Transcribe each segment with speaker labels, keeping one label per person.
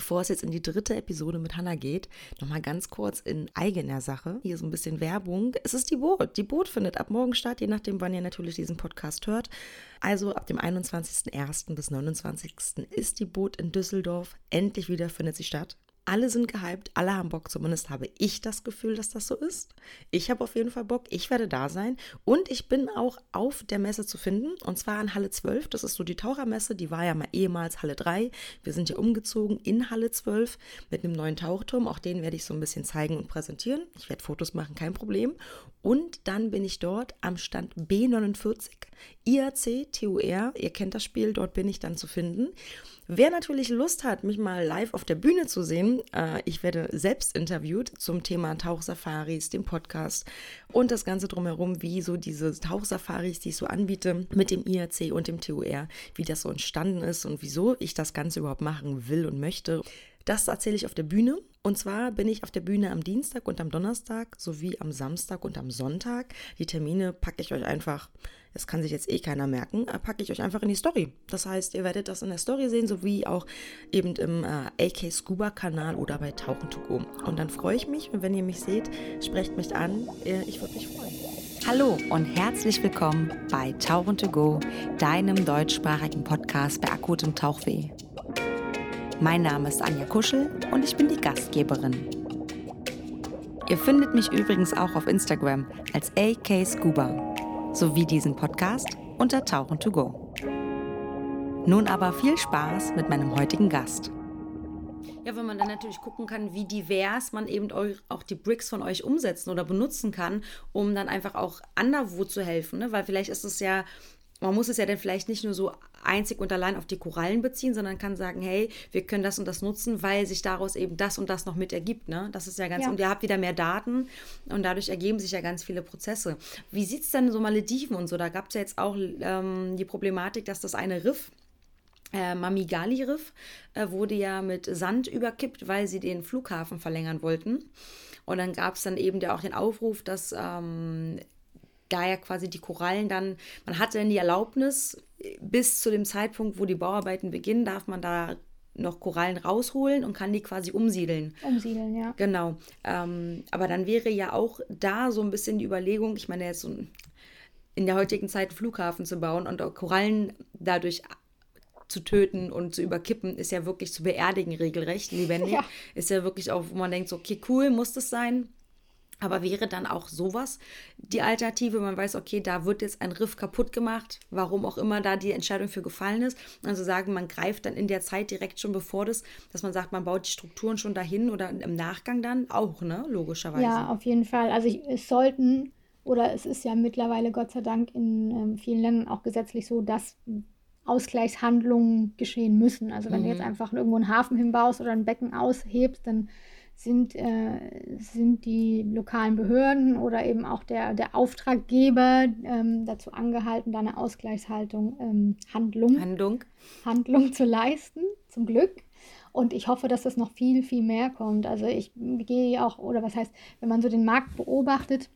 Speaker 1: bevor es jetzt in die dritte Episode mit Hannah geht, nochmal ganz kurz in eigener Sache. Hier so ein bisschen Werbung. Es ist die Boot. Die Boot findet ab morgen statt, je nachdem, wann ihr natürlich diesen Podcast hört. Also ab dem 21.01. bis 29. ist die Boot in Düsseldorf. Endlich wieder findet sie statt. Alle sind gehypt, alle haben Bock, zumindest habe ich das Gefühl, dass das so ist. Ich habe auf jeden Fall Bock, ich werde da sein und ich bin auch auf der Messe zu finden und zwar in Halle 12. Das ist so die Tauchermesse, die war ja mal ehemals Halle 3. Wir sind ja umgezogen in Halle 12 mit einem neuen Tauchturm. Auch den werde ich so ein bisschen zeigen und präsentieren. Ich werde Fotos machen, kein Problem. Und dann bin ich dort am Stand B49 IAC TUR. Ihr kennt das Spiel, dort bin ich dann zu finden. Wer natürlich Lust hat, mich mal live auf der Bühne zu sehen, äh, ich werde selbst interviewt zum Thema Tauchsafaris, dem Podcast und das Ganze drumherum, wie so diese Tauchsafaris, die ich so anbiete mit dem IAC und dem TUR, wie das so entstanden ist und wieso ich das Ganze überhaupt machen will und möchte. Das erzähle ich auf der Bühne. Und zwar bin ich auf der Bühne am Dienstag und am Donnerstag sowie am Samstag und am Sonntag. Die Termine packe ich euch einfach das kann sich jetzt eh keiner merken, äh, packe ich euch einfach in die Story. Das heißt, ihr werdet das in der Story sehen, sowie auch eben im äh, AK Scuba Kanal oder bei Tauchen to Go. Und dann freue ich mich wenn ihr mich seht, sprecht mich an. Äh, ich würde mich freuen.
Speaker 2: Hallo und herzlich willkommen bei Tauchen to Go, deinem deutschsprachigen Podcast bei akutem Tauchweh. Mein Name ist Anja Kuschel und ich bin die Gastgeberin. Ihr findet mich übrigens auch auf Instagram als AK Scuba sowie diesen Podcast unter Tauchen to go. Nun aber viel Spaß mit meinem heutigen Gast.
Speaker 1: Ja, wenn man dann natürlich gucken kann, wie divers man eben auch die Bricks von euch umsetzen oder benutzen kann, um dann einfach auch anderwo zu helfen. Ne? Weil vielleicht ist es ja man muss es ja dann vielleicht nicht nur so einzig und allein auf die Korallen beziehen, sondern kann sagen, hey, wir können das und das nutzen, weil sich daraus eben das und das noch mit ergibt. Ne? Das ist ja ganz, ja. und ihr habt wieder mehr Daten und dadurch ergeben sich ja ganz viele Prozesse. Wie sieht es denn so Malediven und so? Da gab es ja jetzt auch ähm, die Problematik, dass das eine Riff äh, Mamigali-Riff äh, wurde ja mit Sand überkippt, weil sie den Flughafen verlängern wollten. Und dann gab es dann eben ja auch den Aufruf, dass ähm, da ja quasi die Korallen dann, man hatte dann die Erlaubnis, bis zu dem Zeitpunkt, wo die Bauarbeiten beginnen, darf man da noch Korallen rausholen und kann die quasi umsiedeln.
Speaker 3: Umsiedeln, ja.
Speaker 1: Genau. Ähm, aber dann wäre ja auch da so ein bisschen die Überlegung, ich meine, jetzt so in der heutigen Zeit einen Flughafen zu bauen und auch Korallen dadurch zu töten und zu überkippen, ist ja wirklich zu beerdigen, regelrecht, lebendig. Ja. Ist ja wirklich auch, wo man denkt, so, okay, cool, muss das sein? Aber wäre dann auch sowas die Alternative? Man weiß, okay, da wird jetzt ein Riff kaputt gemacht, warum auch immer da die Entscheidung für gefallen ist. Also sagen, man greift dann in der Zeit direkt schon bevor das, dass man sagt, man baut die Strukturen schon dahin oder im Nachgang dann auch, ne? Logischerweise.
Speaker 3: Ja, auf jeden Fall. Also ich, es sollten, oder es ist ja mittlerweile Gott sei Dank in ähm, vielen Ländern auch gesetzlich so, dass Ausgleichshandlungen geschehen müssen. Also wenn mhm. du jetzt einfach irgendwo einen Hafen hinbaust oder ein Becken aushebst, dann sind, äh, sind die lokalen Behörden oder eben auch der, der Auftraggeber ähm, dazu angehalten, da eine Ausgleichshaltung, ähm, Handlung,
Speaker 1: Handlung.
Speaker 3: Handlung zu leisten, zum Glück. Und ich hoffe, dass das noch viel, viel mehr kommt. Also ich gehe auch, oder was heißt, wenn man so den Markt beobachtet,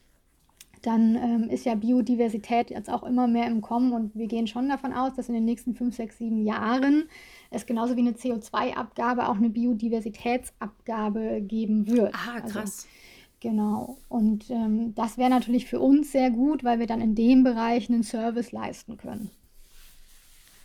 Speaker 3: dann ähm, ist ja Biodiversität jetzt auch immer mehr im Kommen und wir gehen schon davon aus, dass in den nächsten fünf, sechs, sieben Jahren es genauso wie eine CO2-Abgabe auch eine Biodiversitätsabgabe geben wird.
Speaker 1: Ah, krass. Also,
Speaker 3: genau. Und ähm, das wäre natürlich für uns sehr gut, weil wir dann in dem Bereich einen Service leisten können.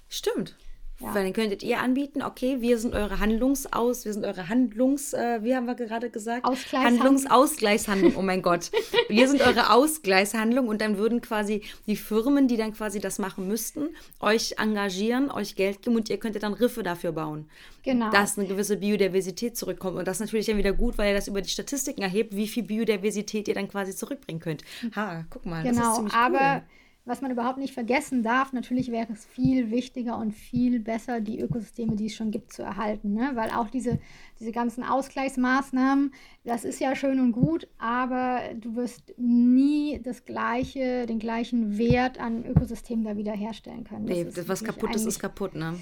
Speaker 1: Stimmt. Ja. Dann könntet ihr anbieten, okay, wir sind eure Handlungsaus, wir sind eure Handlungs, äh, wie haben wir gerade gesagt? Handlungsausgleichshandlung, oh mein Gott. Wir sind eure Ausgleichshandlung und dann würden quasi die Firmen, die dann quasi das machen müssten, euch engagieren, euch Geld geben und ihr könntet dann Riffe dafür bauen.
Speaker 3: Genau.
Speaker 1: Dass eine gewisse Biodiversität zurückkommt. Und das ist natürlich dann wieder gut, weil ihr das über die Statistiken erhebt, wie viel Biodiversität ihr dann quasi zurückbringen könnt. Ha, guck mal,
Speaker 3: genau, das ist
Speaker 1: genau, ziemlich
Speaker 3: aber
Speaker 1: cool
Speaker 3: was man überhaupt nicht vergessen darf, natürlich wäre es viel wichtiger und viel besser, die Ökosysteme, die es schon gibt, zu erhalten. Ne? Weil auch diese, diese ganzen Ausgleichsmaßnahmen, das ist ja schön und gut, aber du wirst nie das gleiche, den gleichen Wert an Ökosystemen da wieder herstellen können.
Speaker 1: Das nee, ist was kaputt ist, ist kaputt, ne?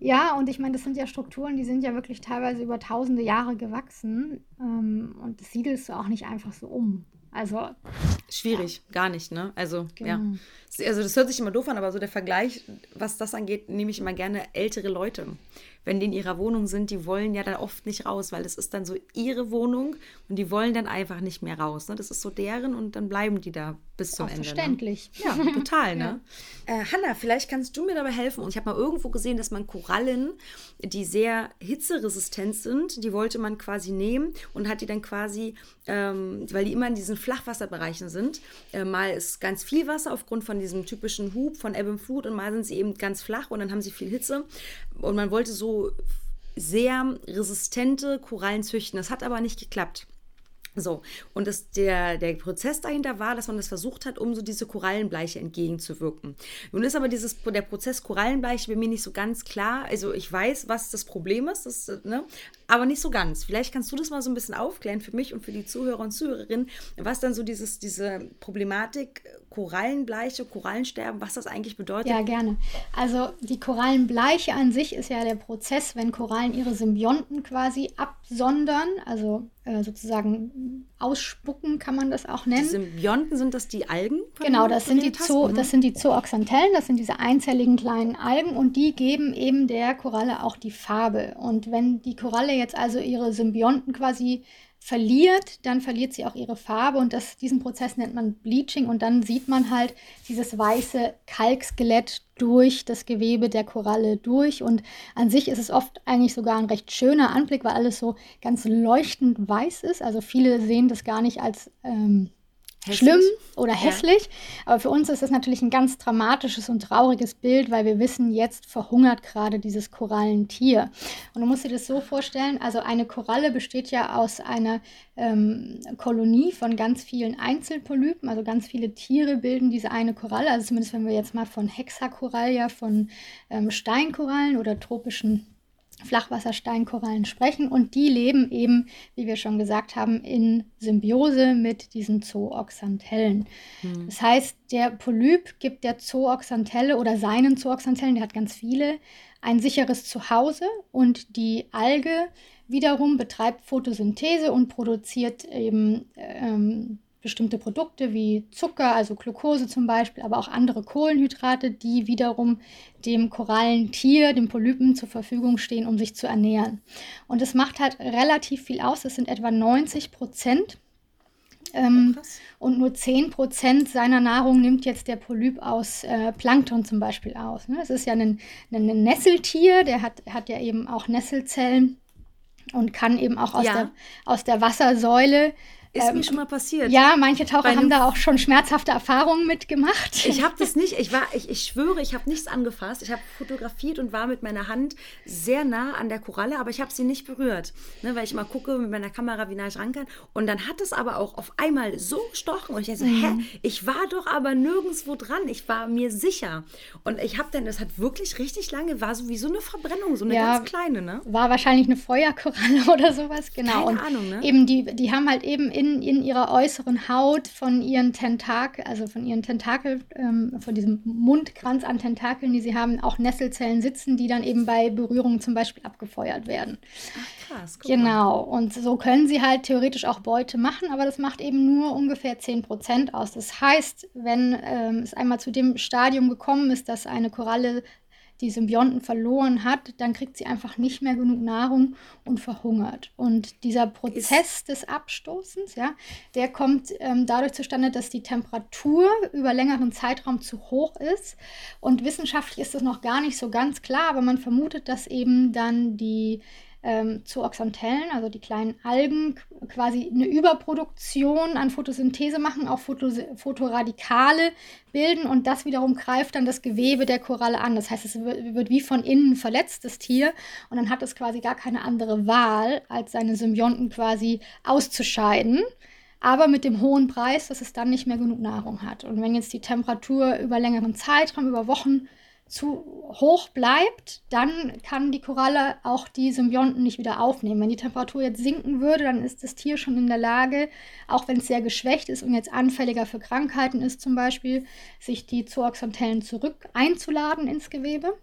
Speaker 3: Ja, und ich meine, das sind ja Strukturen, die sind ja wirklich teilweise über tausende Jahre gewachsen. Ähm, und das siedelst du auch nicht einfach so um. Also.
Speaker 1: Schwierig, ja. gar nicht, ne? Also, genau. ja. Also, das hört sich immer doof an, aber so der Vergleich, was das angeht, nehme ich immer gerne ältere Leute. wenn die in ihrer Wohnung sind, die wollen ja dann oft nicht raus, weil das ist dann so ihre Wohnung und die wollen dann einfach nicht mehr raus. Ne? Das ist so deren und dann bleiben die da bis zum Ende.
Speaker 3: Ne? Verständlich.
Speaker 1: Ne? Ja, total. Ne? Ja. Äh, Hanna, vielleicht kannst du mir dabei helfen. Und ich habe mal irgendwo gesehen, dass man Korallen, die sehr hitzeresistent sind, die wollte man quasi nehmen und hat die dann quasi, ähm, weil die immer in diesen Flachwasserbereichen sind, äh, mal ist ganz viel Wasser aufgrund von diesem typischen Hub von Ebbe und Flut und mal sind sie eben ganz flach und dann haben sie viel Hitze. Und man wollte so sehr resistente Korallen züchten. Das hat aber nicht geklappt. So, und das, der, der Prozess dahinter war, dass man das versucht hat, um so diese Korallenbleiche entgegenzuwirken. Nun ist aber dieses, der Prozess Korallenbleiche bei mir nicht so ganz klar. Also ich weiß, was das Problem ist, das, ne? aber nicht so ganz. Vielleicht kannst du das mal so ein bisschen aufklären für mich und für die Zuhörer und Zuhörerinnen, was dann so dieses, diese Problematik Korallenbleiche, Korallensterben, was das eigentlich bedeutet.
Speaker 3: Ja, gerne. Also die Korallenbleiche an sich ist ja der Prozess, wenn Korallen ihre Symbionten quasi absondern, also äh, sozusagen ausspucken, kann man das auch nennen. Die
Speaker 1: Symbionten sind das die Algen?
Speaker 3: Genau, das sind die, Zoo, das sind die Zooxanthellen, das sind diese einzelligen kleinen Algen und die geben eben der Koralle auch die Farbe. Und wenn die Koralle jetzt also ihre Symbionten quasi verliert, dann verliert sie auch ihre Farbe und das, diesen Prozess nennt man Bleaching und dann sieht man halt dieses weiße Kalkskelett durch das Gewebe der Koralle durch und an sich ist es oft eigentlich sogar ein recht schöner Anblick, weil alles so ganz leuchtend weiß ist. Also viele sehen das gar nicht als ähm, Hässlich. schlimm oder hässlich. Ja. Aber für uns ist das natürlich ein ganz dramatisches und trauriges Bild, weil wir wissen, jetzt verhungert gerade dieses Korallentier. Und du musst dir das so vorstellen, also eine Koralle besteht ja aus einer ähm, Kolonie von ganz vielen Einzelpolypen, also ganz viele Tiere bilden diese eine Koralle. Also zumindest wenn wir jetzt mal von Hexakorallia, von ähm, Steinkorallen oder tropischen Flachwassersteinkorallen sprechen und die leben eben, wie wir schon gesagt haben, in Symbiose mit diesen Zooxanthellen. Hm. Das heißt, der Polyp gibt der Zooxanthelle oder seinen Zooxanthellen, der hat ganz viele, ein sicheres Zuhause und die Alge wiederum betreibt Photosynthese und produziert eben ähm, bestimmte Produkte wie Zucker, also Glucose zum Beispiel, aber auch andere Kohlenhydrate, die wiederum dem Korallentier, dem Polypen zur Verfügung stehen, um sich zu ernähren. Und es macht halt relativ viel aus, das sind etwa 90 Prozent. Ähm, oh, und nur 10 Prozent seiner Nahrung nimmt jetzt der Polyp aus äh, Plankton zum Beispiel aus. Ne? Das ist ja ein, ein Nesseltier, der hat, hat ja eben auch Nesselzellen und kann eben auch aus, ja. der, aus der Wassersäule
Speaker 1: ist ähm, mir schon mal passiert.
Speaker 3: Ja, manche Taucher haben da auch schon schmerzhafte Erfahrungen mitgemacht.
Speaker 1: Ich habe das nicht, ich war, ich, ich schwöre, ich habe nichts angefasst. Ich habe fotografiert und war mit meiner Hand sehr nah an der Koralle, aber ich habe sie nicht berührt. Ne, weil ich mal gucke mit meiner Kamera, wie nah ich ran kann. Und dann hat es aber auch auf einmal so gestochen. Und ich dachte, mhm. hä, ich war doch aber nirgendwo dran. Ich war mir sicher. Und ich habe dann, das hat wirklich richtig lange, war so wie so eine Verbrennung, so eine ja, ganz kleine, ne?
Speaker 3: War wahrscheinlich eine Feuerkoralle oder sowas, genau.
Speaker 1: Keine und Ahnung, ne?
Speaker 3: Eben die, die haben halt eben in in, in ihrer äußeren Haut von ihren Tentakel, also von ihren Tentakel, ähm, von diesem Mundkranz an Tentakeln, die sie haben, auch Nesselzellen sitzen, die dann eben bei Berührungen zum Beispiel abgefeuert werden.
Speaker 1: Ach krass,
Speaker 3: guck Genau, und so können sie halt theoretisch auch Beute machen, aber das macht eben nur ungefähr 10% aus. Das heißt, wenn ähm, es einmal zu dem Stadium gekommen ist, dass eine Koralle die Symbionten verloren hat, dann kriegt sie einfach nicht mehr genug Nahrung und verhungert. Und dieser Prozess ist des Abstoßens, ja, der kommt ähm, dadurch zustande, dass die Temperatur über längeren Zeitraum zu hoch ist. Und wissenschaftlich ist das noch gar nicht so ganz klar, aber man vermutet, dass eben dann die ähm, Zooxanthellen, also die kleinen Algen, quasi eine Überproduktion an Photosynthese machen, auch Fotos Photoradikale bilden und das wiederum greift dann das Gewebe der Koralle an. Das heißt, es wird, wird wie von innen verletzt, das Tier, und dann hat es quasi gar keine andere Wahl, als seine Symbionten quasi auszuscheiden aber mit dem hohen Preis, dass es dann nicht mehr genug Nahrung hat. Und wenn jetzt die Temperatur über längeren Zeitraum, über Wochen zu hoch bleibt, dann kann die Koralle auch die Symbionten nicht wieder aufnehmen. Wenn die Temperatur jetzt sinken würde, dann ist das Tier schon in der Lage, auch wenn es sehr geschwächt ist und jetzt anfälliger für Krankheiten ist zum Beispiel, sich die Zooxanthellen zurück einzuladen ins Gewebe.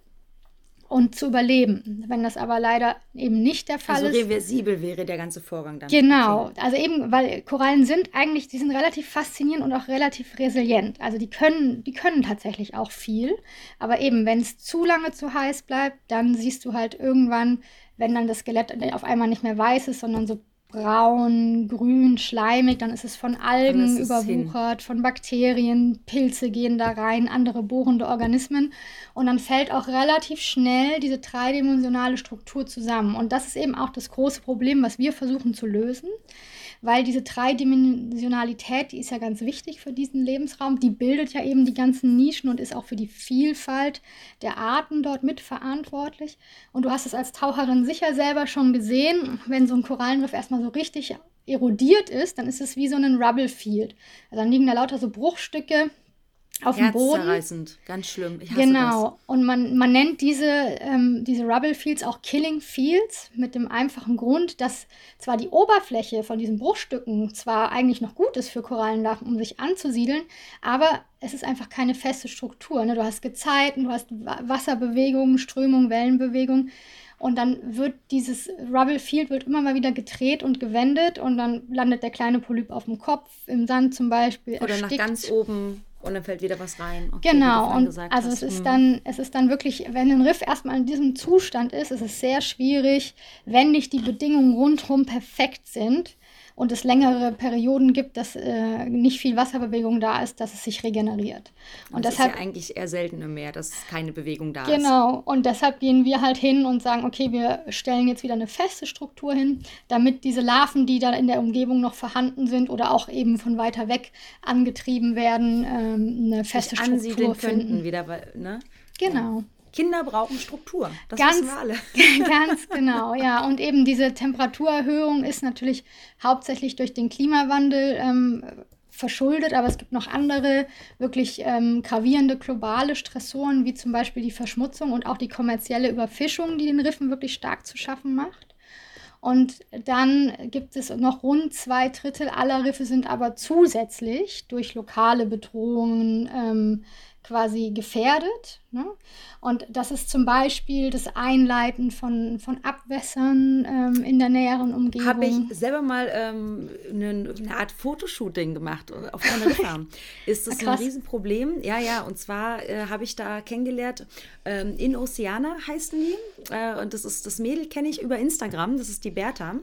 Speaker 3: Und zu überleben. Wenn das aber leider eben nicht der Fall
Speaker 1: also
Speaker 3: ist.
Speaker 1: Also reversibel wäre der ganze Vorgang dann.
Speaker 3: Genau, also eben, weil Korallen sind eigentlich, die sind relativ faszinierend und auch relativ resilient. Also die können, die können tatsächlich auch viel. Aber eben, wenn es zu lange zu heiß bleibt, dann siehst du halt irgendwann, wenn dann das Skelett auf einmal nicht mehr weiß ist, sondern so braun, grün, schleimig, dann ist es von Algen überwuchert, von Bakterien, Pilze gehen da rein, andere bohrende Organismen. Und dann fällt auch relativ schnell diese dreidimensionale Struktur zusammen. Und das ist eben auch das große Problem, was wir versuchen zu lösen weil diese Dreidimensionalität, die ist ja ganz wichtig für diesen Lebensraum, die bildet ja eben die ganzen Nischen und ist auch für die Vielfalt der Arten dort mitverantwortlich. Und du hast es als Taucherin sicher selber schon gesehen, wenn so ein Korallenriff erstmal so richtig erodiert ist, dann ist es wie so ein Rubble Field. Also dann liegen da lauter so Bruchstücke, auf dem Boden.
Speaker 1: ganz schlimm.
Speaker 3: genau. Das. Und man, man nennt diese, ähm, diese Rubble Fields auch Killing Fields mit dem einfachen Grund, dass zwar die Oberfläche von diesen Bruchstücken zwar eigentlich noch gut ist für Korallenlarven, um sich anzusiedeln, aber es ist einfach keine feste Struktur. Ne? Du hast Gezeiten, du hast Wasserbewegungen, Strömung, Wellenbewegung. Und dann wird dieses Rubble Field wird immer mal wieder gedreht und gewendet und dann landet der kleine Polyp auf dem Kopf, im Sand zum Beispiel.
Speaker 1: Oder erstickt. nach ganz oben und dann fällt wieder was rein.
Speaker 3: Okay, genau, und also hast. es ist hm. dann, es ist dann wirklich, wenn ein Riff erstmal in diesem Zustand ist, ist es sehr schwierig, wenn nicht die Bedingungen rundherum perfekt sind, und es längere Perioden gibt, dass äh, nicht viel Wasserbewegung da ist, dass es sich regeneriert.
Speaker 1: Und das deshalb, ist ja eigentlich eher selten im Meer, dass keine Bewegung da
Speaker 3: genau. ist. Genau, und deshalb gehen wir halt hin und sagen, okay, wir stellen jetzt wieder eine feste Struktur hin, damit diese Larven, die da in der Umgebung noch vorhanden sind oder auch eben von weiter weg angetrieben werden, ähm, eine feste Struktur finden.
Speaker 1: Könnten wieder, ne?
Speaker 3: Genau. Ja.
Speaker 1: Kinder brauchen Struktur.
Speaker 3: Das ganz, wissen wir alle. ganz genau, ja. Und eben diese Temperaturerhöhung ist natürlich hauptsächlich durch den Klimawandel ähm, verschuldet, aber es gibt noch andere wirklich ähm, gravierende globale Stressoren, wie zum Beispiel die Verschmutzung und auch die kommerzielle Überfischung, die den Riffen wirklich stark zu schaffen macht. Und dann gibt es noch rund zwei Drittel aller Riffe sind aber zusätzlich durch lokale Bedrohungen ähm, quasi gefährdet. Ne? Und das ist zum Beispiel das Einleiten von, von Abwässern ähm, in der näheren Umgebung.
Speaker 1: Habe ich selber mal ähm, eine, eine, Art Fotoshooting gemacht auf einer Farm. ist das ein Riesenproblem? Ja, ja, und zwar äh, habe ich da kennengelernt, ähm, in Oceana heißen die. Äh, und das ist das Mädel kenne ich über Instagram, das ist die Bertha.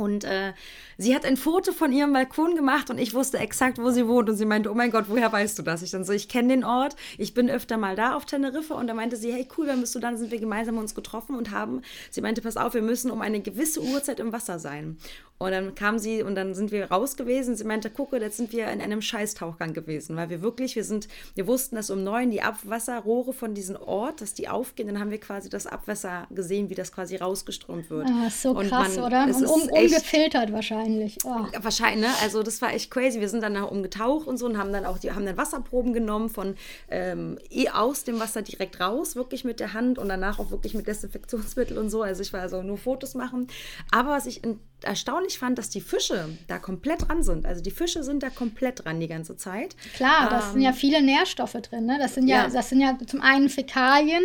Speaker 1: Und äh, sie hat ein Foto von ihrem Balkon gemacht und ich wusste exakt, wo sie wohnt. Und sie meinte, oh mein Gott, woher weißt du das? Ich dann so, ich kenne den Ort, ich bin öfter mal da auf Teneriffa. Und da meinte sie, hey cool, dann bist du dann, sind wir gemeinsam uns getroffen und haben, sie meinte, pass auf, wir müssen um eine gewisse Uhrzeit im Wasser sein. Und dann kam sie und dann sind wir raus gewesen. Sie meinte, gucke, jetzt sind wir in einem Scheißtauchgang gewesen, weil wir wirklich, wir sind, wir wussten, dass um neun die Abwasserrohre von diesem Ort, dass die aufgehen. Dann haben wir quasi das Abwasser gesehen, wie das quasi rausgeströmt wird.
Speaker 3: Ah, so krass, man, oder? Und um, ungefiltert wahrscheinlich. Oh.
Speaker 1: Wahrscheinlich, ne? Also das war echt crazy. Wir sind dann nach umgetaucht und so und haben dann auch, die haben dann Wasserproben genommen von ähm, eh aus dem Wasser direkt raus, wirklich mit der Hand und danach auch wirklich mit Desinfektionsmittel und so. Also ich war also nur Fotos machen. Aber was ich erstaunlich fand, dass die Fische da komplett dran sind. Also die Fische sind da komplett dran die ganze Zeit.
Speaker 3: Klar, das sind ja ähm, viele Nährstoffe drin. Ne? Das, sind ja, ja, das sind ja zum einen Fäkalien,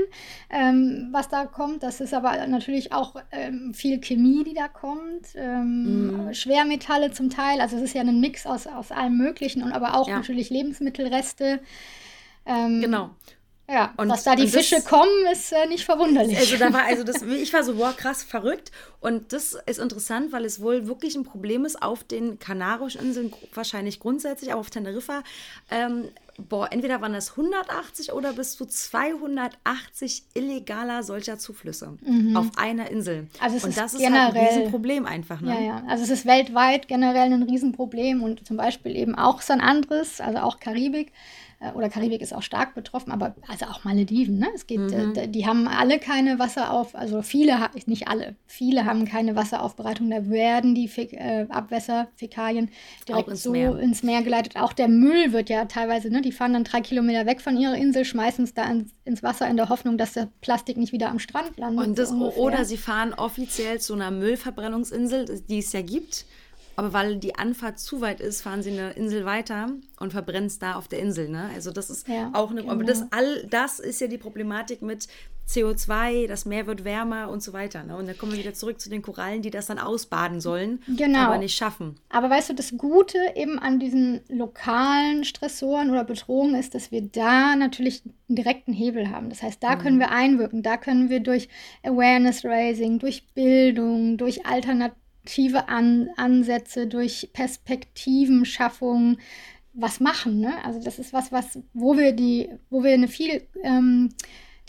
Speaker 3: ähm, was da kommt. Das ist aber natürlich auch ähm, viel Chemie, die da kommt. Ähm, mm. Schwermetalle zum Teil. Also es ist ja ein Mix aus, aus allem Möglichen und aber auch ja. natürlich Lebensmittelreste.
Speaker 1: Ähm, genau.
Speaker 3: Ja, und dass da die Fische das, kommen, ist äh, nicht verwunderlich.
Speaker 1: Also da war, also das, ich war so, boah, krass, verrückt. Und das ist interessant, weil es wohl wirklich ein Problem ist auf den Kanarischen Inseln, wahrscheinlich grundsätzlich, aber auf Teneriffa. Ähm, boah, entweder waren das 180 oder bis zu 280 illegaler solcher Zuflüsse mhm. auf einer Insel.
Speaker 3: Also es
Speaker 1: und
Speaker 3: ist
Speaker 1: das
Speaker 3: generell,
Speaker 1: ist halt ein Riesenproblem einfach. Ne?
Speaker 3: Ja, ja. Also es ist weltweit generell ein Riesenproblem und zum Beispiel eben auch San Andres, also auch Karibik oder Karibik ist auch stark betroffen, aber also auch Malediven, ne? Es geht, mhm. äh, die haben alle keine Wasserauf, also viele, nicht alle, viele haben keine Wasseraufbereitung, da werden die Fäk äh, Abwässer, Fäkalien direkt ins so Meer. ins Meer geleitet. Auch der Müll wird ja teilweise, ne? Die fahren dann drei Kilometer weg von ihrer Insel, schmeißen es da ins, ins Wasser in der Hoffnung, dass der Plastik nicht wieder am Strand landet.
Speaker 1: Und das, oder sie fahren offiziell zu einer Müllverbrennungsinsel, die es ja gibt Aber weil die Anfahrt zu weit ist, fahren sie eine Insel weiter und verbrennen es da auf der Insel. Ne? Also das ist ja, auch eine. Genau. Aber das all das ist ja die Problematik mit CO2, das Meer wird wärmer und so weiter. Ne? Und dann kommen wir wieder zurück zu den Korallen, die das dann ausbaden sollen, genau. aber nicht schaffen.
Speaker 3: Aber weißt du, das Gute eben an diesen lokalen Stressoren oder Bedrohungen ist, dass wir da natürlich einen direkten Hebel haben. Das heißt, da mhm. können wir einwirken, da können wir durch Awareness Raising, durch Bildung, durch alternative An Ansätze, durch Perspektivenschaffung was machen. Ne? Also das ist was, was, wo wir die, wo wir eine viel ähm,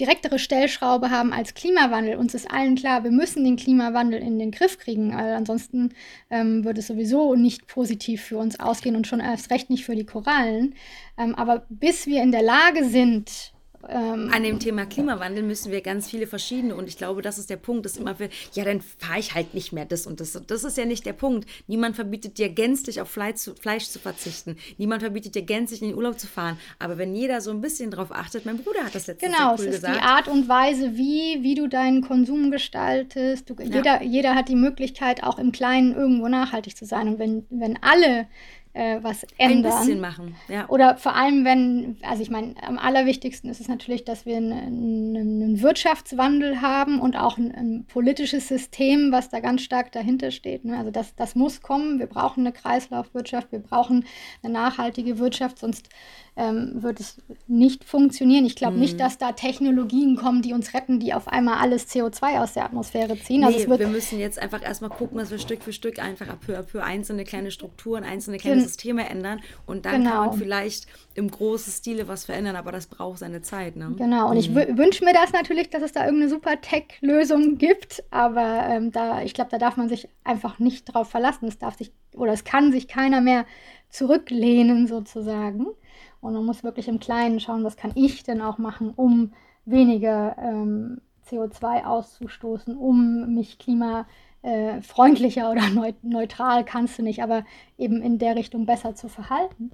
Speaker 3: direktere Stellschraube haben als Klimawandel. Uns ist allen klar, wir müssen den Klimawandel in den Griff kriegen, weil ansonsten ähm, würde es sowieso nicht positiv für uns ausgehen und schon erst recht nicht für die Korallen. Ähm, aber bis wir in der Lage sind,
Speaker 1: ähm, An dem Thema Klimawandel müssen wir ganz viele verschiedene und ich glaube, das ist der Punkt, dass immer für, ja, dann fahre ich halt nicht mehr das und das. Das ist ja nicht der Punkt. Niemand verbietet dir gänzlich auf Fleisch zu, Fleisch zu verzichten. Niemand verbietet dir gänzlich in den Urlaub zu fahren. Aber wenn jeder so ein bisschen drauf achtet, mein Bruder hat das letzte
Speaker 3: genau, cool es ist gesagt. die Art und Weise, wie, wie du deinen Konsum gestaltest. Du, ja. jeder, jeder hat die Möglichkeit, auch im Kleinen irgendwo nachhaltig zu sein. Und wenn, wenn alle äh, was ändern.
Speaker 1: Ein bisschen machen, ja.
Speaker 3: Oder vor allem, wenn, also ich meine, am allerwichtigsten ist es natürlich, dass wir einen, einen Wirtschaftswandel haben und auch ein, ein, politisches System, was da ganz stark dahinter steht. Ne? Also das, das muss kommen. Wir brauchen eine Kreislaufwirtschaft, wir brauchen eine nachhaltige Wirtschaft, sonst ähm, wird es nicht funktionieren. Ich glaube mhm. nicht, dass da Technologien kommen, die uns retten, die auf einmal alles CO2 aus der Atmosphäre ziehen.
Speaker 1: Also nee, also wir müssen jetzt einfach erstmal gucken, dass wir Stück für Stück einfach peu à peu einzelne kleine Strukturen, einzelne kleine Systeme ändern und dann genau. kann man vielleicht im großen Stile was verändern, aber das braucht seine Zeit. Ne?
Speaker 3: Genau, und mhm. ich wünsche mir das natürlich, dass es da irgendeine super Tech-Lösung gibt, aber ähm, da, ich glaube, da darf man sich einfach nicht drauf verlassen. Es darf sich oder es kann sich keiner mehr zurücklehnen sozusagen. Und man muss wirklich im Kleinen schauen, was kann ich denn auch machen, um weniger ähm, CO2 auszustoßen, um mich klimafreundlicher oder neutral kannst du nicht, aber eben in der Richtung besser zu verhalten.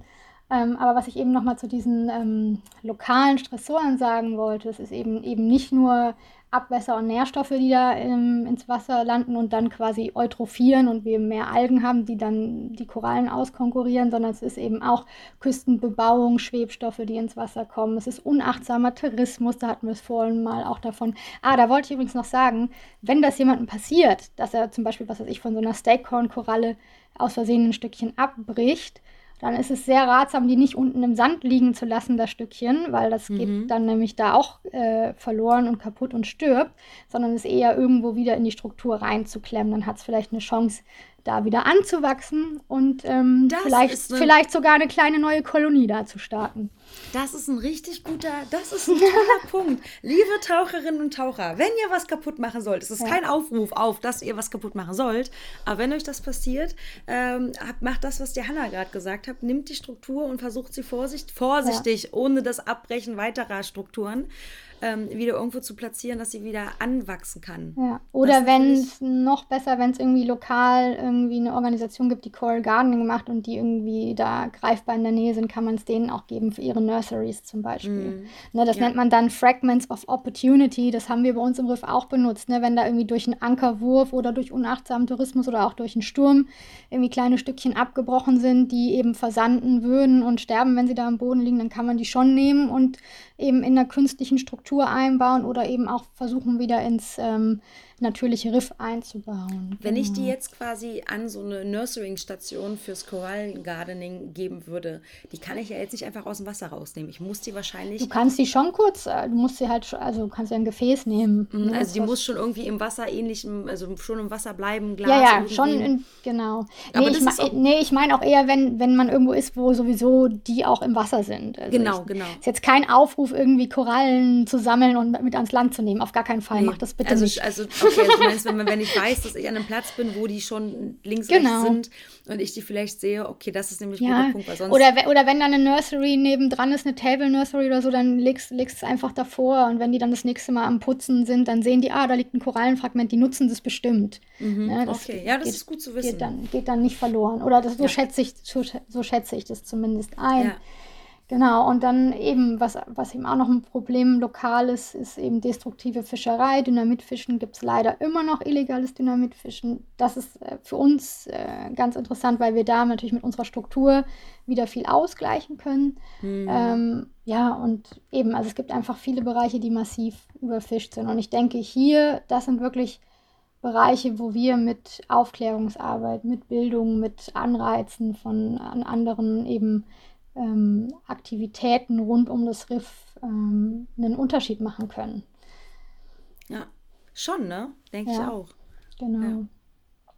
Speaker 3: Ähm, aber was ich eben nochmal zu diesen ähm, lokalen Stressoren sagen wollte, es ist eben, eben nicht nur Abwässer und Nährstoffe, die da ähm, ins Wasser landen und dann quasi eutrophieren und wir mehr Algen haben, die dann die Korallen auskonkurrieren, sondern es ist eben auch Küstenbebauung, Schwebstoffe, die ins Wasser kommen. Es ist unachtsamer Tourismus, da hatten wir es vorhin mal auch davon. Ah, da wollte ich übrigens noch sagen, wenn das jemandem passiert, dass er zum Beispiel, was weiß ich, von so einer Steakhorn-Koralle aus Versehen ein Stückchen abbricht, dann ist es sehr ratsam, die nicht unten im Sand liegen zu lassen, das Stückchen, weil das mhm. geht dann nämlich da auch äh, verloren und kaputt und stirbt, sondern es eher irgendwo wieder in die Struktur reinzuklemmen. Dann hat es vielleicht eine Chance, da wieder anzuwachsen und ähm, vielleicht, vielleicht sogar eine kleine neue Kolonie da zu starten.
Speaker 1: Das ist ein richtig guter, das ist ein toller Punkt. Liebe Taucherinnen und Taucher, wenn ihr was kaputt machen sollt, es ist ja. kein Aufruf auf, dass ihr was kaputt machen sollt, aber wenn euch das passiert, ähm, macht das, was die Hanna gerade gesagt hat, nimmt die Struktur und versucht sie vorsicht, vorsichtig, ja. ohne das Abbrechen weiterer Strukturen ähm, wieder irgendwo zu platzieren, dass sie wieder anwachsen kann.
Speaker 3: Ja. Oder wenn es noch besser, wenn es irgendwie lokal irgendwie eine Organisation gibt, die Coral Gardening macht und die irgendwie da greifbar in der Nähe sind, kann man es denen auch geben für ihre Nurseries zum Beispiel. Mm. Ne, das ja. nennt man dann Fragments of Opportunity. Das haben wir bei uns im Riff auch benutzt. Ne? Wenn da irgendwie durch einen Ankerwurf oder durch unachtsamen Tourismus oder auch durch einen Sturm irgendwie kleine Stückchen abgebrochen sind, die eben versanden würden und sterben, wenn sie da am Boden liegen, dann kann man die schon nehmen und eben in einer künstlichen Struktur einbauen oder eben auch versuchen, wieder ins ähm, natürliche Riff einzubauen.
Speaker 1: Wenn ich die genau. jetzt quasi an so eine Nurturing-Station fürs Korallengardening geben würde, die kann ich ja jetzt nicht einfach aus dem Wasser rausnehmen. Ich muss die wahrscheinlich.
Speaker 3: Du kannst die schon kurz, äh, du musst sie halt, also kannst ja ein Gefäß nehmen.
Speaker 1: Mhm, ne? Also die muss schon irgendwie im Wasser ähnlichem, also schon im Wasser bleiben,
Speaker 3: Glas. Ja, ja, irgendwie. schon, in, genau. Nee, ich, auch, nee, ich meine auch eher, wenn, wenn man irgendwo ist, wo sowieso die auch im Wasser sind.
Speaker 1: Also genau,
Speaker 3: ich,
Speaker 1: genau.
Speaker 3: Ist jetzt kein Aufruf, irgendwie Korallen zu sammeln und mit ans Land zu nehmen. Auf gar keinen Fall. Nee. Mach das bitte
Speaker 1: also,
Speaker 3: nicht.
Speaker 1: Also, okay, also du meinst, wenn, wenn ich weiß, dass ich an einem Platz bin, wo die schon links, genau. rechts sind und ich die vielleicht sehe, okay, das ist nämlich ein
Speaker 3: ja.
Speaker 1: guter Punkt. Weil sonst
Speaker 3: oder, oder wenn da eine Nursery nebendran ist, eine Table Nursery oder so, dann legst, legst es einfach davor und wenn die dann das nächste Mal am Putzen sind, dann sehen die, ah, da liegt ein Korallenfragment, die nutzen das bestimmt.
Speaker 1: Mhm. Ja, das okay, ja, das geht, ist gut zu wissen.
Speaker 3: Geht dann, geht dann nicht verloren. Oder das, so, ja. schätze ich, so, so schätze ich das zumindest ein. Ja. Genau, und dann eben, was, was eben auch noch ein Problem lokal ist, ist eben destruktive Fischerei. Dynamitfischen gibt es leider immer noch illegales Dynamitfischen. Das ist äh, für uns äh, ganz interessant, weil wir da natürlich mit unserer Struktur wieder viel ausgleichen können. Mhm. Ähm, ja, und eben, also es gibt einfach viele Bereiche, die massiv überfischt sind. Und ich denke, hier, das sind wirklich Bereiche, wo wir mit Aufklärungsarbeit, mit Bildung, mit Anreizen von an anderen eben ähm, Aktivitäten rund um das Riff ähm, einen Unterschied machen können.
Speaker 1: Ja, schon, ne? Denke ja, ich auch.
Speaker 3: Genau. Ja.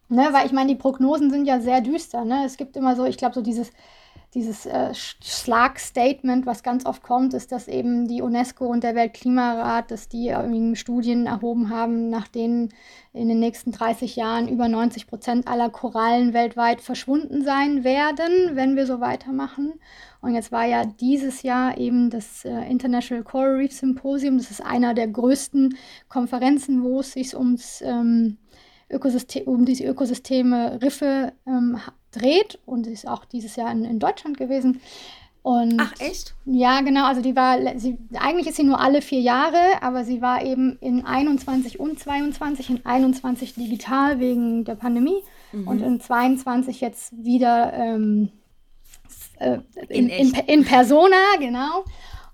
Speaker 3: Ne, weil ich meine, die Prognosen sind ja sehr düster. Ne? Es gibt immer so, ich glaube, so dieses dieses äh, Schlagstatement, was ganz oft kommt, ist, dass eben die UNESCO und der Weltklimarat, dass die irgendwie Studien erhoben haben, nach denen in den nächsten 30 Jahren über 90 Prozent aller Korallen weltweit verschwunden sein werden, wenn wir so weitermachen. Und jetzt war ja dieses Jahr eben das äh, International Coral Reef Symposium. Das ist einer der größten Konferenzen, wo es sich ums ähm, Ökosystem, um diese Ökosysteme Riffe ähm, dreht und sie ist auch dieses Jahr in, in Deutschland gewesen. Und
Speaker 1: Ach, echt?
Speaker 3: Ja, genau. Also die war, sie, eigentlich ist sie nur alle vier Jahre, aber sie war eben in 21 und 22, in 21 digital wegen der Pandemie mhm. und in 22 jetzt wieder ähm, äh, in, in, in, in, Persona, genau.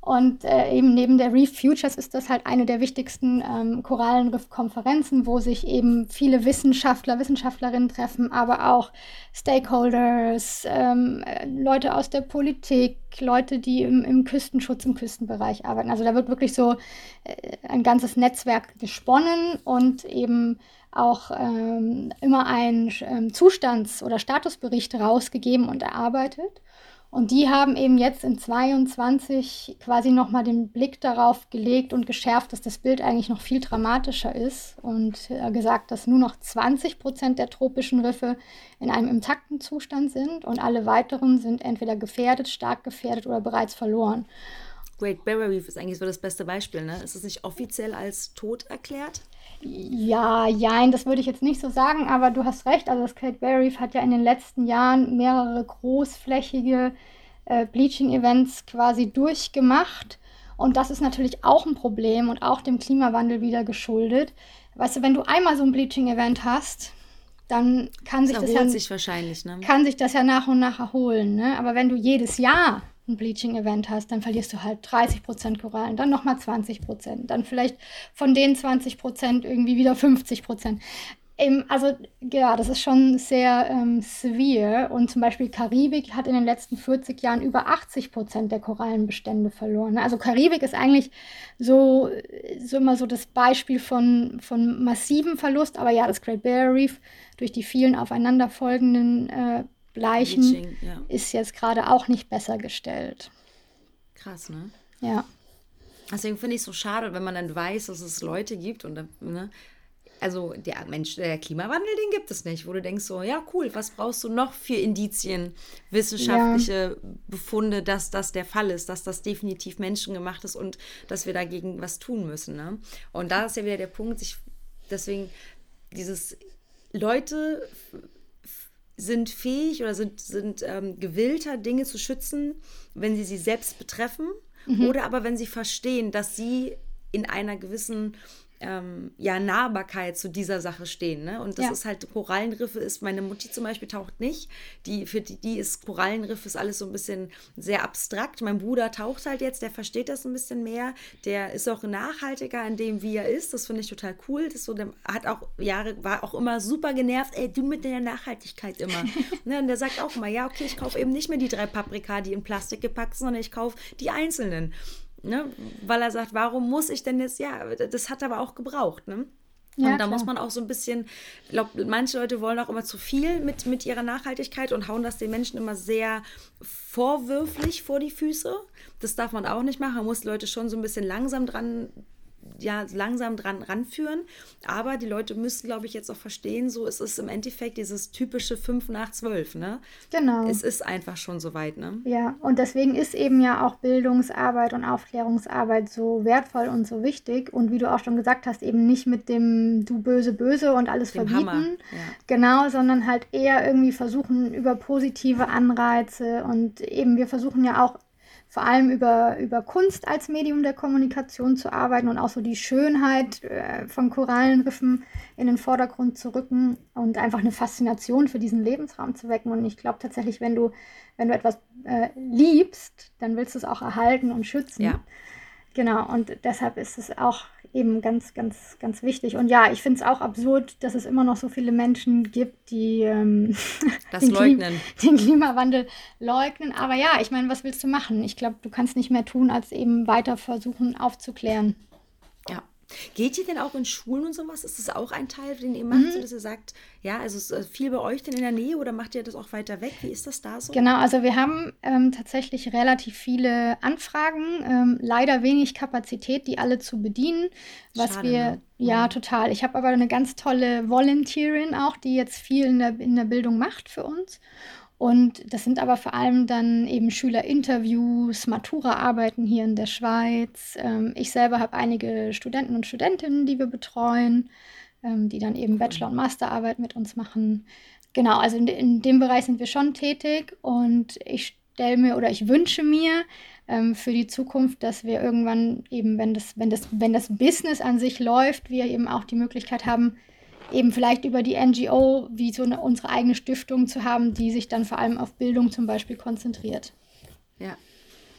Speaker 3: Und äh, eben neben der Reef Futures ist das halt eine der wichtigsten ähm, Korallenriff-Konferenzen, wo sich eben viele Wissenschaftler, Wissenschaftlerinnen treffen, aber auch Stakeholders, ähm, Leute aus der Politik, Leute, die im, im, Küstenschutz, im Küstenbereich arbeiten. Also da wird wirklich so äh, ein ganzes Netzwerk gesponnen und eben auch ähm, immer ein ähm, Zustands- oder Statusbericht rausgegeben und erarbeitet. Und die haben eben jetzt in 22 quasi nochmal den Blick darauf gelegt und geschärft, dass das Bild eigentlich noch viel dramatischer ist und äh, gesagt, dass nur noch 20 Prozent der tropischen Riffe in einem intakten Zustand sind und alle weiteren sind entweder gefährdet, stark gefährdet oder bereits verloren.
Speaker 1: Great Barrier Reef ist eigentlich so das beste Beispiel, ne? Ist es nicht offiziell als tot erklärt?
Speaker 3: Ja, jein, das würde ich jetzt nicht so sagen, aber du hast recht. Also das Great Barrier Reef hat ja in den letzten Jahren mehrere großflächige äh, Bleaching-Events quasi durchgemacht. Und das ist natürlich auch ein Problem und auch dem Klimawandel wieder geschuldet. Weißt du, wenn du einmal so ein Bleaching-Event hast, dann kann sich das,
Speaker 1: das ja, sich wahrscheinlich, ne?
Speaker 3: kann sich das ja nach und nach erholen. Ne? Aber wenn du jedes Jahr ein Bleaching-Event hast, dann verlierst du halt 30 Prozent Korallen, dann nochmal 20 Prozent, dann vielleicht von den 20 Prozent irgendwie wieder 50 Prozent. also ja, das ist schon sehr ähm, severe. Und zum Beispiel Karibik hat in den letzten 40 Jahren über 80 Prozent der Korallenbestände verloren. Also Karibik ist eigentlich so, so immer so das Beispiel von, von massivem Verlust. Aber ja, das Great Barrier Reef durch die vielen aufeinanderfolgenden äh, Leichen Bleaching, ja. ist jetzt gerade auch nicht besser gestellt.
Speaker 1: Krass, ne?
Speaker 3: Ja.
Speaker 1: Deswegen finde ich es so schade, wenn man dann weiß, dass es Leute gibt und ne, also der Mensch, der Klimawandel, den gibt es nicht, wo du denkst so, ja cool, was brauchst du noch für Indizien, wissenschaftliche ja. Befunde, dass das der Fall ist, dass das definitiv menschengemacht ist und dass wir dagegen was tun müssen. Ne? Und da ist ja wieder der Punkt, ich, deswegen dieses Leute sind fähig oder sind, sind ähm, gewillter, Dinge zu schützen, wenn sie sie selbst betreffen mhm. oder aber wenn sie verstehen, dass sie in einer gewissen ähm, ja, Nahbarkeit zu dieser Sache stehen. Ne? Und das ja. ist halt, Korallenriffe ist, meine Mutti zum Beispiel taucht nicht. Die, für die, die ist Korallenriffe ist alles so ein bisschen sehr abstrakt. Mein Bruder taucht halt jetzt, der versteht das ein bisschen mehr. Der ist auch nachhaltiger in dem, wie er ist. Das finde ich total cool. Das so, der hat auch Jahre, war auch immer super genervt, ey, du mit der Nachhaltigkeit immer. ne? Und der sagt auch immer, ja, okay, ich kaufe eben nicht mehr die drei Paprika, die in Plastik gepackt sind, sondern ich kaufe die einzelnen. Ne? Weil er sagt, warum muss ich denn jetzt, ja, das hat aber auch gebraucht, ne? Ja, und da klar. muss man auch so ein bisschen, ich glaube, manche Leute wollen auch immer zu viel mit, mit ihrer Nachhaltigkeit und hauen das den Menschen immer sehr vorwürflich vor die Füße. Das darf man auch nicht machen. Man muss Leute schon so ein bisschen langsam dran ja langsam dran ranführen. Aber die Leute müssen, glaube ich, jetzt auch verstehen, so es ist im Endeffekt dieses typische 5 nach 12, ne?
Speaker 3: Genau.
Speaker 1: Es ist einfach schon so weit, ne?
Speaker 3: Ja, und deswegen ist eben ja auch Bildungsarbeit und Aufklärungsarbeit so wertvoll und so wichtig. Und wie du auch schon gesagt hast, eben nicht mit dem du böse, böse und alles dem verbieten. Hammer, ja. Genau, sondern halt eher irgendwie versuchen über positive Anreize und eben wir versuchen ja auch vor allem über, über Kunst als Medium der Kommunikation zu arbeiten und auch so die Schönheit äh, von Korallenriffen in den Vordergrund zu rücken und einfach eine Faszination für diesen Lebensraum zu wecken. Und ich glaube tatsächlich, wenn du, wenn du etwas äh, liebst, dann willst du es auch erhalten und schützen. Ja. Genau, und deshalb ist es auch eben ganz, ganz, ganz wichtig. Und ja, ich finde es auch absurd, dass es immer noch so viele Menschen gibt, die ähm,
Speaker 1: den, leugnen.
Speaker 3: Klim den Klimawandel leugnen. Aber ja, ich meine, was willst du machen? Ich glaube, du kannst nicht mehr tun, als eben weiter versuchen aufzuklären.
Speaker 1: Geht ihr denn auch in Schulen und sowas? Ist das auch ein Teil, den ihr macht, mhm. so dass ihr sagt, ja, also ist äh, viel bei euch denn in der Nähe oder macht ihr das auch weiter weg? Wie ist das da so?
Speaker 3: Genau, also wir haben ähm, tatsächlich relativ viele Anfragen, ähm, leider wenig Kapazität, die alle zu bedienen. Was Schade, wir, ne? ja, mhm. total. Ich habe aber eine ganz tolle Volunteerin auch, die jetzt viel in der, in der Bildung macht für uns. Und das sind aber vor allem dann eben Schülerinterviews, Matura-Arbeiten hier in der Schweiz. Ähm, ich selber habe einige Studenten und Studentinnen, die wir betreuen, ähm, die dann eben Bachelor- und Masterarbeit mit uns machen. Genau, also in, in, dem Bereich sind wir schon tätig und ich stelle mir oder ich wünsche mir ähm, für die Zukunft, dass wir irgendwann eben, wenn das, wenn, das, wenn das Business an sich läuft, wir eben auch die Möglichkeit haben, eben vielleicht über die NGO wie so eine, unsere eigene Stiftung zu haben, die sich dann vor allem auf Bildung zum Beispiel konzentriert.
Speaker 1: Ja,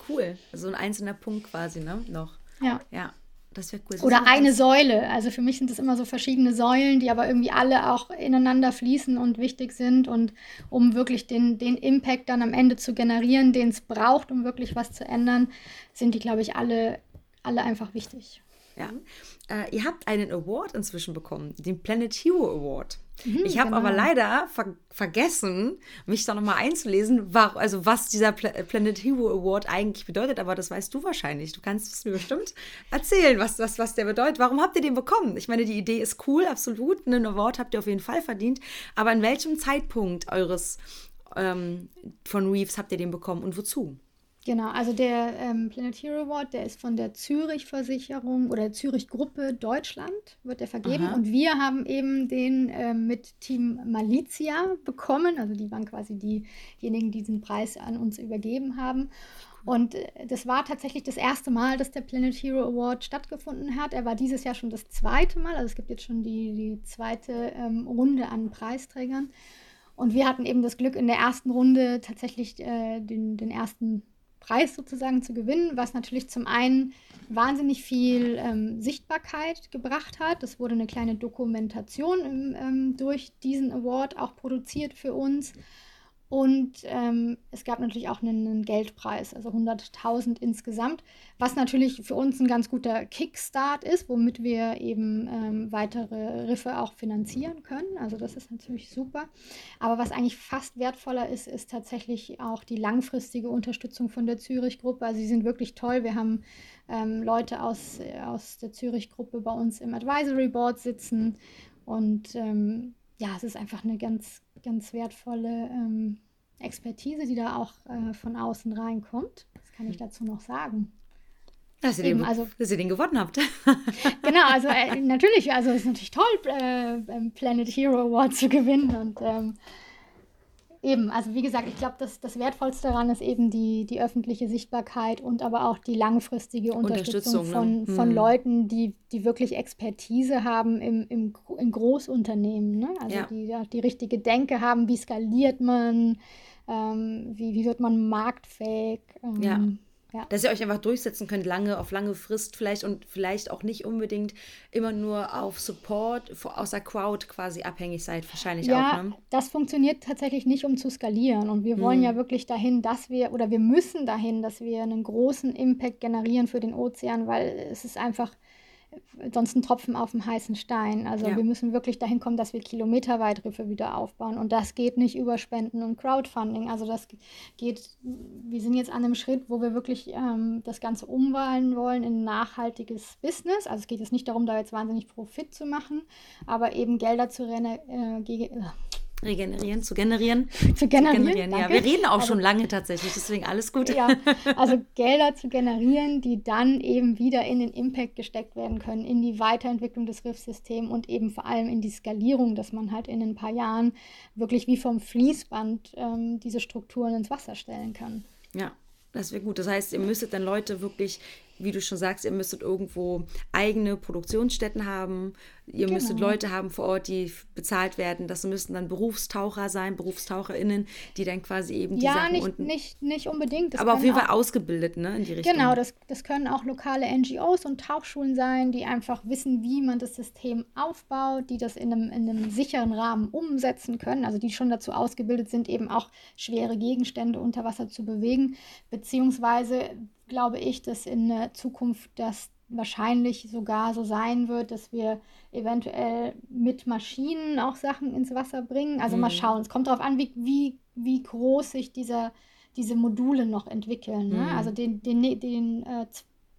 Speaker 1: cool. So also ein einzelner Punkt quasi, ne? Noch.
Speaker 3: Ja.
Speaker 1: Ja. Das wäre cool. Das
Speaker 3: Oder eine Säule. Also für mich sind das immer so verschiedene Säulen, die aber irgendwie alle auch ineinander fließen und wichtig sind. Und um wirklich den, den Impact dann am Ende zu generieren, den es braucht, um wirklich was zu ändern, sind die, glaube ich, alle, alle einfach wichtig.
Speaker 1: Ja. Äh, ihr habt einen Award inzwischen bekommen, den Planet Hero Award. Mhm, ich habe genau. aber leider ver vergessen, mich da nochmal einzulesen, war, also was dieser Pla Planet Hero Award eigentlich bedeutet, aber das weißt du wahrscheinlich. Du kannst es mir bestimmt erzählen, was, was, was der bedeutet. Warum habt ihr den bekommen? Ich meine, die Idee ist cool, absolut. Einen Award habt ihr auf jeden Fall verdient. Aber in welchem Zeitpunkt eures ähm, von Reeves habt ihr den bekommen und wozu?
Speaker 3: Genau, also der ähm, Planet Hero Award, der ist von der Zürich Versicherung oder Zürich Gruppe Deutschland, wird der vergeben. Aha. Und wir haben eben den äh, mit Team Malizia bekommen. Also die waren quasi diejenigen, die diesen Preis an uns übergeben haben. Und äh, das war tatsächlich das erste Mal, dass der Planet Hero Award stattgefunden hat. Er war dieses Jahr schon das zweite Mal. Also es gibt jetzt schon die, die zweite ähm, Runde an Preisträgern. Und wir hatten eben das Glück, in der ersten Runde tatsächlich äh, den, den ersten Preis sozusagen zu gewinnen, was natürlich zum einen wahnsinnig viel ähm, Sichtbarkeit gebracht hat. Es wurde eine kleine Dokumentation im, ähm, durch diesen Award auch produziert für uns. Und ähm, es gab natürlich auch einen, einen Geldpreis, also 100.000 insgesamt, was natürlich für uns ein ganz guter Kickstart ist, womit wir eben ähm, weitere Riffe auch finanzieren können. Also das ist natürlich super. Aber was eigentlich fast wertvoller ist, ist tatsächlich auch die langfristige Unterstützung von der Zürich-Gruppe. Also sie sind wirklich toll. Wir haben ähm, Leute aus, aus der Zürich-Gruppe bei uns im Advisory Board sitzen und ähm, ja, es ist einfach eine ganz, ganz wertvolle ähm, Expertise, die da auch äh, von außen reinkommt. Das kann ich hm. dazu noch sagen.
Speaker 1: Dass ihr, Eben, den, also, dass ihr den gewonnen habt.
Speaker 3: genau, also äh, natürlich, also es ist natürlich toll, äh, Planet Hero Award zu gewinnen und ähm, eben, also wie gesagt, ich glaube, das, das Wertvollste daran ist eben die, die öffentliche Sichtbarkeit und aber auch die langfristige Unterstützung, Unterstützung von, ne? von hm. Leuten, die, die wirklich Expertise haben im, im, in Großunternehmen. Ne? Also ja. die die richtige Denke haben, wie skaliert man, ähm, wie, wie wird man marktfähig. Ähm,
Speaker 1: ja. Ja. Dass ihr euch einfach durchsetzen könnt, lange, auf lange Frist vielleicht und vielleicht auch nicht unbedingt immer nur auf Support aus der Crowd quasi abhängig seid, wahrscheinlich
Speaker 3: ja,
Speaker 1: auch. Ne?
Speaker 3: Das funktioniert tatsächlich nicht, um zu skalieren. Und wir wollen hm. ja wirklich dahin, dass wir, oder wir müssen dahin, dass wir einen großen Impact generieren für den Ozean, weil es ist einfach sonst ein Tropfen auf dem heißen Stein. Also ja. wir müssen wirklich dahin kommen, dass wir kilometerweit Riffe wieder aufbauen. Und das geht nicht über Spenden und Crowdfunding. Also das geht, wir sind jetzt an einem Schritt, wo wir wirklich ähm, das Ganze umwandeln wollen in ein nachhaltiges Business. Also es geht jetzt nicht darum, da jetzt wahnsinnig Profit zu machen, aber eben Gelder zu rennen. Äh,
Speaker 1: Regenerieren, zu generieren.
Speaker 3: Zu generieren, zu generieren
Speaker 1: ja. Wir reden auch also, schon lange tatsächlich, deswegen alles gut.
Speaker 3: Ja, also Gelder zu generieren, die dann eben wieder in den Impact gesteckt werden können, in die Weiterentwicklung des Riffsystems und eben vor allem in die Skalierung, dass man halt in ein paar Jahren wirklich wie vom Fließband ähm, diese Strukturen ins Wasser stellen kann.
Speaker 1: Ja, Das wäre gut. Das heißt, ihr müsstet dann Leute wirklich wie du schon sagst, ihr müsstet irgendwo eigene Produktionsstätten haben. Ihr genau. müsstet Leute haben vor Ort, die bezahlt werden. Das müssten dann Berufstaucher sein, BerufstaucherInnen, die dann quasi eben die
Speaker 3: ja,
Speaker 1: Sachen
Speaker 3: nicht,
Speaker 1: unten...
Speaker 3: nicht, nicht unbedingt.
Speaker 1: Das aber auf jeden Fall ausgebildet, ne, in die Richtung.
Speaker 3: Genau, das, das können auch lokale NGOs und Tauchschulen sein, die einfach wissen, wie man das System aufbaut, die das in einem, in einem sicheren Rahmen umsetzen können, also die schon dazu ausgebildet sind, eben auch schwere Gegenstände unter Wasser zu bewegen, beziehungsweise glaube ich, dass in der Zukunft das wahrscheinlich sogar so sein wird, dass wir eventuell mit Maschinen auch Sachen ins Wasser bringen. Also mhm. mal schauen. Es kommt darauf an, wie, wie, wie groß sich dieser, diese Module noch entwickeln. Ne? Mhm. Also den, den, den äh,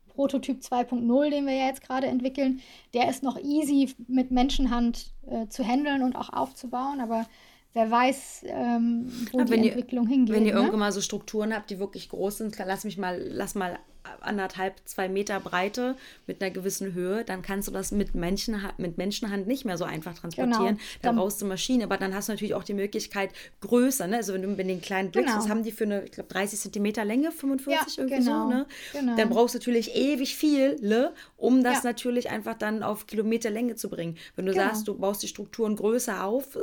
Speaker 3: Prototyp 2.0, den wir ja jetzt gerade entwickeln, der ist noch easy mit Menschenhand äh, zu handeln und auch aufzubauen. Aber wer weiß, ähm, wo ja, die Entwicklung
Speaker 1: ihr,
Speaker 3: hingeht.
Speaker 1: Wenn ihr
Speaker 3: ne?
Speaker 1: irgendwann mal so Strukturen habt, die wirklich groß sind, lass mich mal, lass mal anderthalb, zwei Meter Breite mit einer gewissen Höhe, dann kannst du das mit, Menschen, mit Menschenhand nicht mehr so einfach transportieren. Genau. Dann brauchst du Maschinen, aber dann hast du natürlich auch die Möglichkeit größer. Ne? Also wenn du mit den kleinen Blitz, genau. das haben die für eine, ich glaube, 30 Zentimeter Länge, 45 ja, irgendwie genau. so. Ne? Genau. Dann brauchst du natürlich ewig viele, um das ja. natürlich einfach dann auf Kilometerlänge zu bringen. Wenn du genau. sagst, du baust die Strukturen größer auf,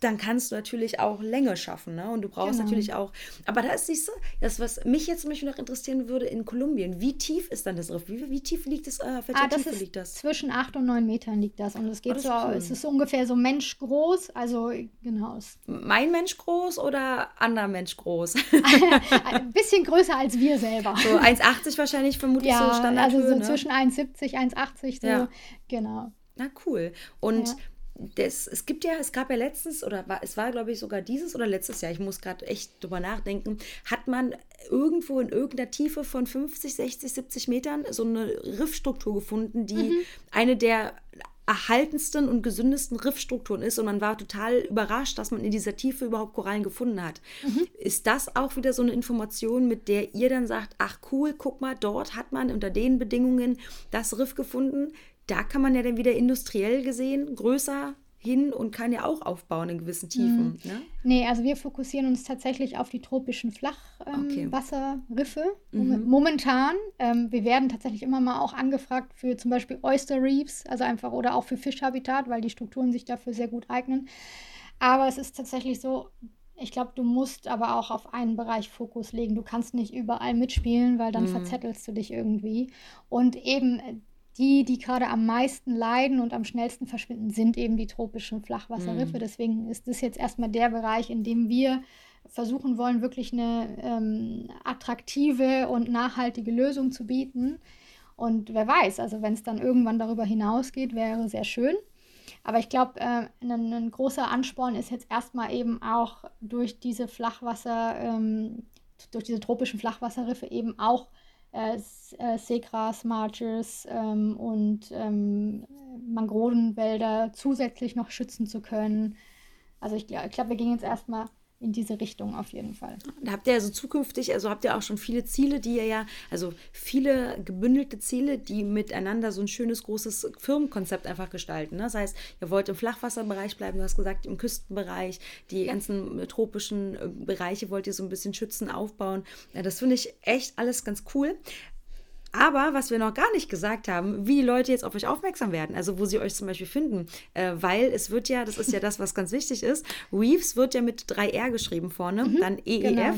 Speaker 1: dann kannst du natürlich auch Länge schaffen. Ne? Und du brauchst genau. natürlich auch. Aber da ist siehst du, das, was mich jetzt zum Beispiel noch interessieren würde, in Kolumbien, wie tief ist dann das Riff? Wie, wie tief liegt es? Äh,
Speaker 3: ah, das Tiefe liegt das? Zwischen 8 und 9 Metern liegt das. Und es geht oh, so, cool. es ist ungefähr so menschgroß. Also genau.
Speaker 1: Mein Mensch groß oder anderer Mensch groß?
Speaker 3: Ein bisschen größer als wir selber.
Speaker 1: So 1,80 wahrscheinlich vermutlich
Speaker 3: ja,
Speaker 1: so Standard.
Speaker 3: Also so
Speaker 1: ne?
Speaker 3: zwischen 1,70, 1,80 so. Ja. Genau.
Speaker 1: Na cool. Und ja das, es gibt ja, es gab ja letztens, oder war, es war, glaube ich, sogar dieses oder letztes Jahr, ich muss gerade echt drüber nachdenken, hat man irgendwo in irgendeiner Tiefe von 50, 60, 70 Metern so eine Riffstruktur gefunden, die mhm. eine der erhaltensten und gesündesten Riffstrukturen ist und man war total überrascht, dass man in dieser Tiefe überhaupt Korallen gefunden hat. Mhm. Ist das auch wieder so eine Information, mit der ihr dann sagt, ach cool, guck mal, dort hat man unter den Bedingungen das Riff gefunden, da kann man ja dann wieder industriell gesehen größer hin und kann ja auch aufbauen in gewissen Tiefen. Mhm. Ne?
Speaker 3: Nee, also wir fokussieren uns tatsächlich auf die tropischen Flachwasserriffe ähm, okay. mhm. momentan. Ähm, wir werden tatsächlich immer mal auch angefragt für zum Beispiel Oyster Reefs, also einfach oder auch für Fischhabitat, weil die Strukturen sich dafür sehr gut eignen. Aber es ist tatsächlich so, ich glaube, du musst aber auch auf einen Bereich Fokus legen. Du kannst nicht überall mitspielen, weil dann mhm. verzettelst du dich irgendwie. Und eben die, die gerade am meisten leiden und am schnellsten verschwinden, sind eben die tropischen Flachwasserriffe. Mhm. Deswegen ist das jetzt erstmal der Bereich, in dem wir versuchen wollen, wirklich eine ähm, attraktive und nachhaltige Lösung zu bieten. Und wer weiß, also wenn es dann irgendwann darüber hinausgeht, wäre sehr schön. Aber ich glaube, äh, ein, ein, großer Ansporn ist jetzt erstmal eben auch durch diese Flachwasser, ähm, durch diese tropischen Flachwasserriffe eben auch äh, äh, Seegras, Marches ähm, und ähm, Mangrovenwälder zusätzlich noch schützen zu können. Also ich, ich glaube, wir gehen jetzt erstmal in diese Richtung auf jeden Fall.
Speaker 1: Da habt ihr also zukünftig, also habt ihr auch schon viele Ziele, die ihr ja, also viele gebündelte Ziele, die miteinander so ein schönes großes Firmenkonzept einfach gestalten. Ne? Das heißt, ihr wollt im Flachwasserbereich bleiben, du hast gesagt, im Küstenbereich, die ganzen tropischen äh, Bereiche wollt ihr so ein bisschen schützen, aufbauen. Ja, das finde ich echt alles ganz cool. Aber was wir noch gar nicht gesagt haben, wie die Leute jetzt auf euch aufmerksam werden, also wo sie euch zum Beispiel finden, äh, weil es wird ja, das ist ja das, was ganz wichtig ist, Reeves wird ja mit 3R geschrieben vorne, mhm, dann EEF. Genau.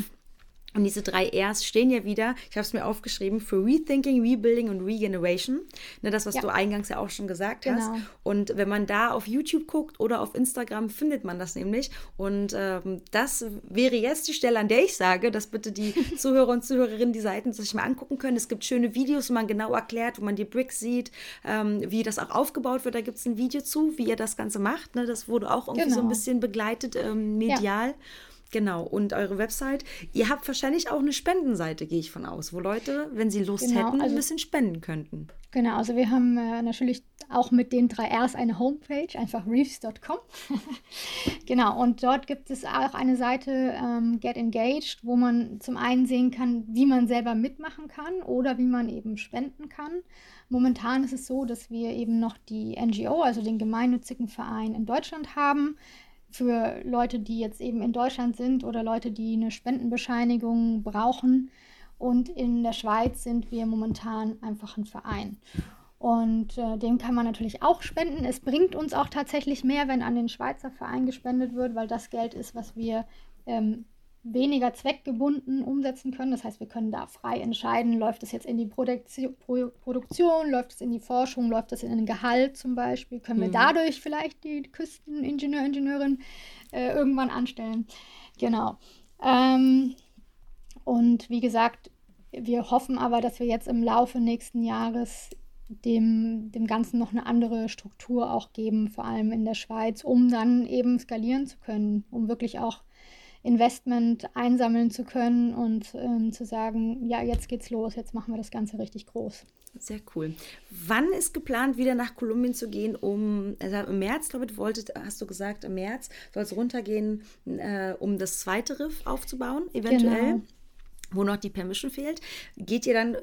Speaker 1: Und diese drei Rs stehen ja wieder, ich habe es mir aufgeschrieben, für Rethinking, Rebuilding und Regeneration. Ne, das, was ja. du eingangs ja auch schon gesagt genau. hast. Und wenn man da auf YouTube guckt oder auf Instagram, findet man das nämlich. Und ähm, das wäre jetzt die Stelle, an der ich sage, dass bitte die Zuhörer und Zuhörerinnen die Seiten sich mal angucken können. Es gibt schöne Videos, wo man genau erklärt, wo man die Bricks sieht, ähm, wie das auch aufgebaut wird. Da gibt es ein Video zu, wie ihr das Ganze macht. Ne? Das wurde auch irgendwie genau. so ein genau. bisschen begleitet, ähm, medial. Ja. Genau, und eure Website. Ihr habt wahrscheinlich auch eine Spendenseite, gehe ich von aus, wo Leute, wenn sie Lust genau, hätten, also, ein bisschen spenden könnten.
Speaker 3: Genau, also wir haben äh, natürlich auch mit den drei Rs eine Homepage, einfach reefs.com. genau, und dort gibt es auch eine Seite ähm, Get Engaged, wo man zum einen sehen kann, wie man selber mitmachen kann oder wie man eben spenden kann. Momentan ist es so, dass wir eben noch die NGO, also den gemeinnützigen Verein in Deutschland haben für Leute, die jetzt eben in Deutschland sind oder Leute, die eine Spendenbescheinigung brauchen. Und in der Schweiz sind wir momentan einfach ein Verein. Und äh, dem kann man natürlich auch spenden. Es bringt uns auch tatsächlich mehr, wenn an den Schweizer Verein gespendet wird, weil das Geld ist, was wir ähm, weniger zweckgebunden umsetzen können. Das heißt, wir können da frei entscheiden, läuft es jetzt in die Produktion, Produktion läuft es in die Forschung, läuft es in den Gehalt zum Beispiel, können wir mhm. dadurch vielleicht die Küsteningenieur, Ingenieurin äh, irgendwann anstellen. Genau. Ähm, und wie gesagt, wir hoffen aber, dass wir jetzt im Laufe nächsten Jahres dem, dem Ganzen noch eine andere Struktur auch geben, vor allem in der Schweiz, um dann eben skalieren zu können, um wirklich auch Investment einsammeln zu können und ähm, zu sagen, ja, jetzt geht's los, jetzt machen wir das Ganze richtig groß.
Speaker 1: Sehr cool. Wann ist geplant, wieder nach Kolumbien zu gehen, um, also im März, glaube ich, wolltet, hast du gesagt, im März soll es runtergehen, äh, um das zweite Riff aufzubauen, eventuell? Genau wo noch die Permission fehlt. Geht ihr dann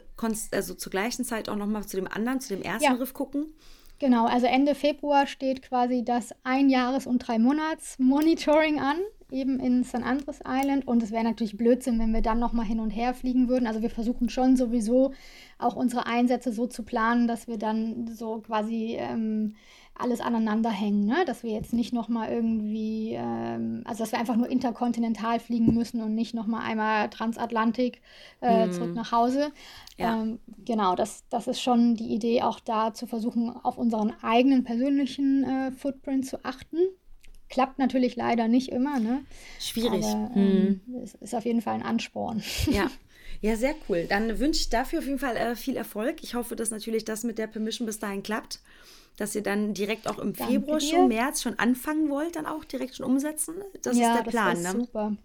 Speaker 1: also zur gleichen Zeit auch nochmal zu dem anderen, zu dem ersten ja. Riff gucken?
Speaker 3: Genau, also Ende Februar steht quasi das Ein-Jahres- und Drei-Monats-Monitoring an eben in San Andres Island. Und es wäre natürlich Blödsinn, wenn wir dann nochmal hin und her fliegen würden. Also wir versuchen schon sowieso auch unsere Einsätze so zu planen, dass wir dann so quasi ähm, alles aneinander hängen. Ne? Dass wir jetzt nicht nochmal irgendwie, ähm, also dass wir einfach nur interkontinental fliegen müssen und nicht nochmal einmal Transatlantik äh, mm. zurück nach Hause. Ja. Ähm, genau, das, das ist schon die Idee, auch da zu versuchen, auf unseren eigenen persönlichen äh, Footprint zu achten. Klappt natürlich leider nicht immer, ne?
Speaker 1: Schwierig.
Speaker 3: Aber, ähm, hm. Es ist auf jeden Fall ein Ansporn.
Speaker 1: Ja. Ja, sehr cool. Dann wünsche ich dafür auf jeden Fall äh, viel Erfolg. Ich hoffe, dass natürlich das mit der Permission bis dahin klappt. Dass ihr dann direkt auch im Danke Februar dir. schon, März schon anfangen wollt, dann auch direkt schon umsetzen. Das ja, ist der Plan,
Speaker 3: ne? Super.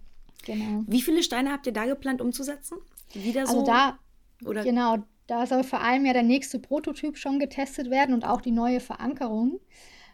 Speaker 3: Genau.
Speaker 1: Wie viele Steine habt ihr da geplant umzusetzen?
Speaker 3: Wieder also so? Also da, oder? genau, da soll vor allem ja der nächste Prototyp schon getestet werden und auch die neue Verankerung.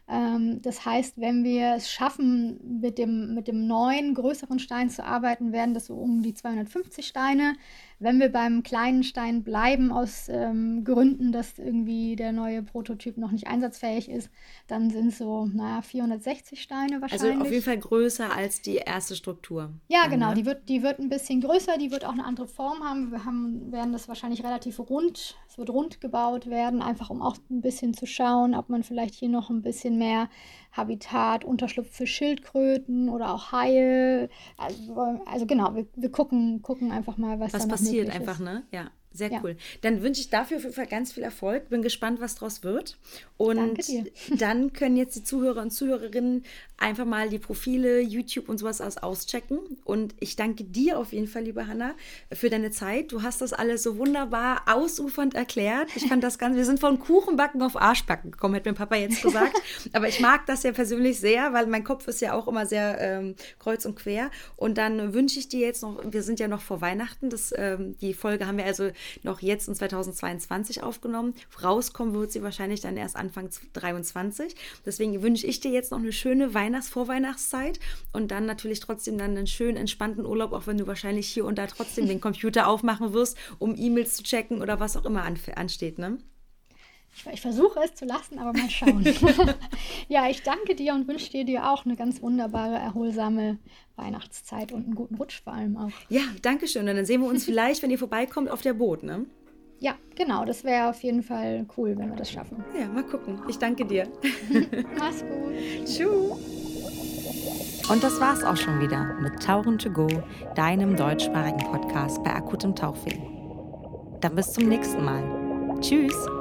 Speaker 3: Ähm, das heißt, wenn wir es schaffen, mit dem, mit dem neuen, größeren Stein zu arbeiten, werden das so um die 250 Steine. Wenn wir beim kleinen Stein bleiben, aus ähm, Gründen, dass irgendwie der neue Prototyp noch nicht einsatzfähig ist, dann sind es so, naja, 460 Steine wahrscheinlich.
Speaker 1: Also auf jeden Fall größer als die erste Struktur.
Speaker 3: Ja, dann, genau. Ne? Die, wird, die wird ein bisschen größer, die wird auch eine andere Form haben. Wir haben, werden das wahrscheinlich relativ rund, es wird rund gebaut werden, einfach um auch ein bisschen zu schauen, ob man vielleicht hier noch ein bisschen mehr Habitat, Unterschlupf für Schildkröten oder auch Haie. Also, also genau, wir, wir gucken, gucken einfach mal, was,
Speaker 1: was
Speaker 3: da
Speaker 1: passiert einfach, ne? Ja. Sehr ja. cool. Dann wünsche ich dafür auf jeden Fall ganz viel Erfolg. Bin gespannt, was daraus wird. Und dann können jetzt die Zuhörer und Zuhörerinnen einfach mal die Profile, YouTube und sowas aus auschecken. Und ich danke dir auf jeden Fall, liebe Hanna, für deine Zeit. Du hast das alles so wunderbar ausufernd erklärt. Ich fand das ganz, wir sind von Kuchenbacken auf Arschbacken gekommen, hat mein Papa jetzt gesagt. Aber ich mag das ja persönlich sehr, weil mein Kopf ist ja auch immer sehr ähm, kreuz und quer. Und dann wünsche ich dir jetzt noch, wir sind ja noch vor Weihnachten, das, ähm, die Folge haben wir also noch jetzt in 2022 aufgenommen. Rauskommen wird sie wahrscheinlich dann erst Anfang 2023. Deswegen wünsche ich dir jetzt noch eine schöne Weihnachts-, Vorweihnachtszeit und dann natürlich trotzdem dann einen schönen, entspannten Urlaub, auch wenn du wahrscheinlich hier und da trotzdem den Computer aufmachen wirst, um E-Mails zu checken oder was auch immer ansteht, ne?
Speaker 3: Ich, ich, versuche es zu lassen, aber mal schauen. ja, ich danke dir und wünsche dir, dir auch eine ganz wunderbare, erholsame Weihnachtszeit und einen guten Rutsch vor allem auch.
Speaker 1: Ja, danke schön. Und dann sehen wir uns vielleicht, wenn ihr vorbeikommt, auf der Boot, ne?
Speaker 3: Ja, genau. Das wäre auf jeden Fall cool, wenn wir das schaffen.
Speaker 1: Ja, mal gucken. Ich danke dir.
Speaker 3: Mach's gut.
Speaker 1: Tschüss.
Speaker 2: Und das war's auch schon wieder mit Tauchen to Go, deinem deutschsprachigen Podcast bei akutem Tauchweh. Dann bis zum nächsten Mal. Tschüss.